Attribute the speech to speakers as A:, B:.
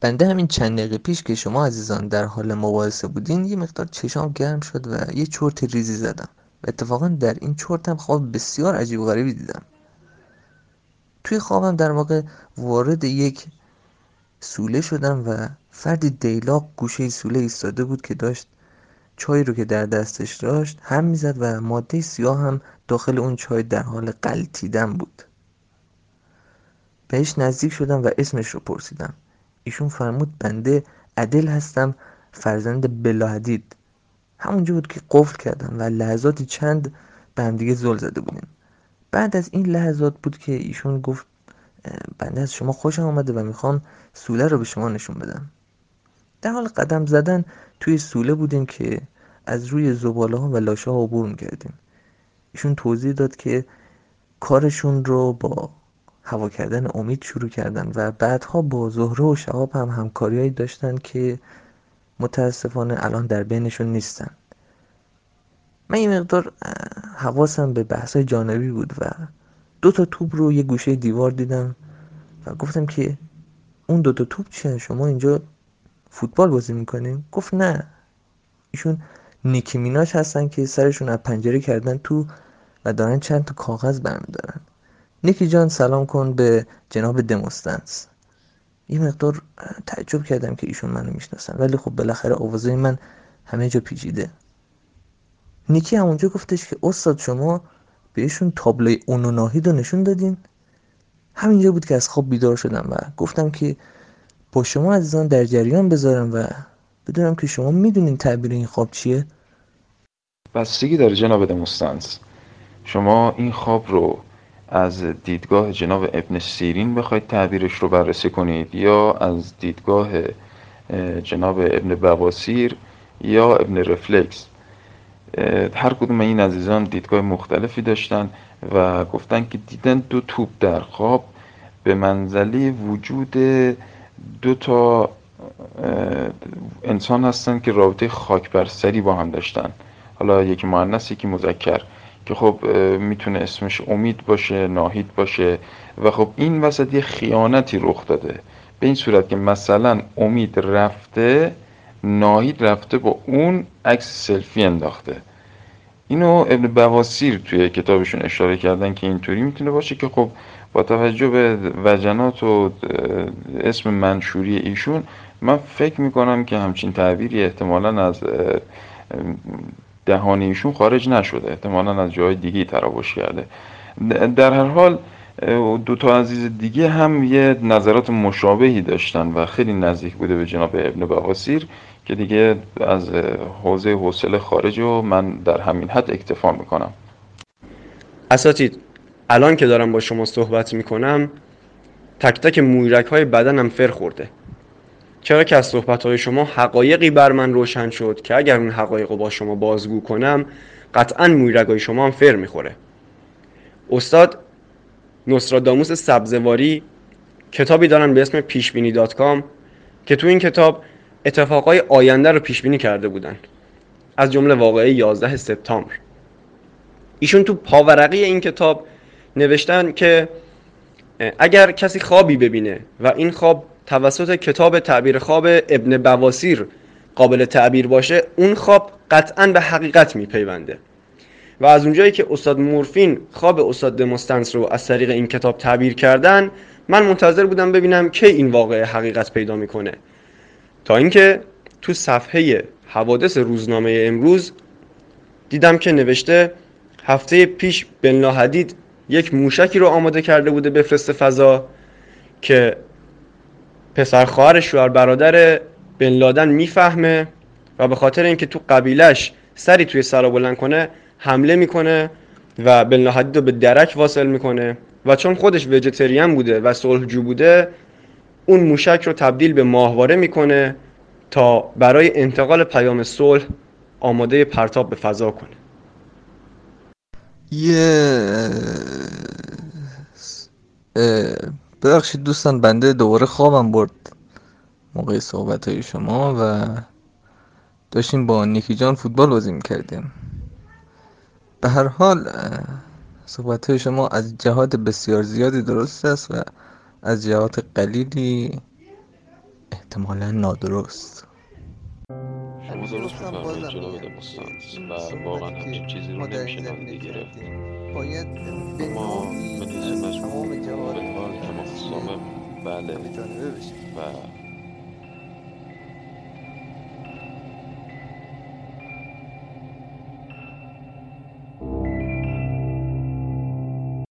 A: بنده همین چند دقیقه پیش که شما عزیزان در حال مباحثه بودین یه مقدار چشام گرم شد و یه چرت ریزی زدم. و اتفاقا در این چرت هم خواب بسیار عجیب و غریبی دیدم. توی خوابم در واقع وارد یک سوله شدم و فردی دیلاق گوشه سوله ایستاده بود که داشت چای رو که در دستش داشت هم می‌زد و ماده سیاه هم داخل اون چای در حال قلتیدن بود. بهش نزدیک شدم و اسمش رو پرسیدم. ایشون فرمود بنده عدل هستم فرزند بلاحدید همونجا بود که قفل کردم و لحظاتی چند به هم دیگه زل زده بودیم. بعد از این لحظات بود که ایشون گفت بنده از شما خوشم آمده و می‌خوام سوله رو به شما نشون بدم. در حال قدم زدن توی سوله بودیم که از روی زباله ها و لاشه ها عبور می‌کردیم. ایشون توضیح داد که کارشون رو با هوا کردن امید شروع کردن و بعدها با زهره و شهاب هم همکاریهایی داشتن که متاسفانه الان در بینشون نیستن. من یه مقدار حواسم به بحثای جانبی بود و دو تا توپ رو یه گوشه دیوار دیدم و گفتم که اون دو تا توپ چیه؟ شما اینجا فوتبال بازی می‌کنیم گفت نه. ایشون نیکی میناش هستن که سرشون از پنجره کردن تو و دارن چند تا کاغذ برمیدارن. نیکی جان سلام کن به جناب دموستنس یه مقدار تعجب کردم که ایشون منو می‌شناسن ولی خب بالاخره آوازه من همه جا پیچیده. نیکی همونجا گفتش که استاد شما بهشون تابلوی اونوناهید رو نشون دادین؟ همینجا بود که از خواب بیدار شدم و گفتم که با شما عزیزان در جریان بذارم و بدونم که شما می‌دونین تعبیر این خواب چیه.
B: بستگی داره جناب دموستنس شما این خواب رو از دیدگاه جناب ابن سیرین بخواید تعبیرش رو بررسی کنید یا از دیدگاه جناب ابن بواسیر یا ابن رفلکس. هر کدوم این عزیزان دیدگاه مختلفی داشتن و گفتن که دیدن دو توپ در خواب به منزله وجود دو تا انسان هستن که رابطه خاک بر سری با هم داشتن. حالا یکی مؤنث یکی مذکر که خب می‌تونه اسمش امید باشه ناهید باشه و خب این وسط یه خیانتی رخ داده. به این صورت که مثلا امید رفته ناهید رفته با اون عکس سلفی انداخته. اینو ابن بواسیر توی کتابشون اشاره کردن که اینطوری می‌تونه باشه که خب با توجه به وجنات و اسم منشوری ایشون من فکر می‌کنم که همچین تعبیری احتمالا از دهان ایشون خارج نشده احتمالا از جای دیگه تراوش کرده. در هر حال دو تا عزیز دیگه هم یه نظرات مشابهی داشتن و خیلی نزدیک بوده به جناب ابن بواسیر که دیگه از حوزه حوصله خارج و من در همین حد اکتفا می‌کنم.
C: اساتید الان که دارم با شما صحبت می‌کنم تک تک مویرگ های بدنم فر خورده. چرا که از صحبت های شما حقایقی بر من روشن شد که اگر اون حقایق رو با شما بازگو کنم قطعا مویرگ های شما هم فر می‌خوره. استاد نصراداموس سبزواری کتابی دارن به اسم پیشبینی dot com که تو این کتاب اتفاقای آینده رو پیش بینی کرده بودن. از جمله واقعه 11 سپتامبر. ایشون تو پاورقی این کتاب نوشتن که اگر کسی خوابی ببینه و این خواب توسط کتاب تعبیر خواب ابن بواسیر قابل تعبیر باشه اون خواب قطعا به حقیقت میپیونده. و از اونجایی که استاد مورفین خواب استاد دموستنس رو از طریق این کتاب تعبیر کردن من منتظر بودم ببینم کی این واقعه حقیقت پیدا می‌کنه. تا اینکه تو صفحه حوادث روزنامه امروز دیدم که نوشته هفته پیش بن حدید یک موشکی رو آماده کرده بوده بفرست فضا که پسر خواهر شوهر برادر بن لادن می‌فهمه و به خاطر اینکه تو قبیلش سری توی سرا بلند کنه حمله می‌کنه و بن حدید رو به درک واصل می‌کنه و چون خودش وجتریان بوده و صلحجو بوده اون موشک رو تبدیل به ماهواره می‌کنه تا برای انتقال پیام صلح آماده پرتاب به فضا کنه.
A: یه ببخشید دوستان بنده دوباره خوابم برد موقع صحبت های شما و داشتیم با نیکی جان فوتبال بازی می‌کردیم. به هر حال صحبت های شما از جهات بسیار زیادی درست است و از جهات قلیلی احتمالا نادرست.
B: شما درست میفرمایید جناب دموستان و واقعا همچین چیزی رو نمیشه نادیده گرفت ما به نیز
A: از
B: مجموع به عنوان کمال سامم بله.
A: جانبه بشیم
B: و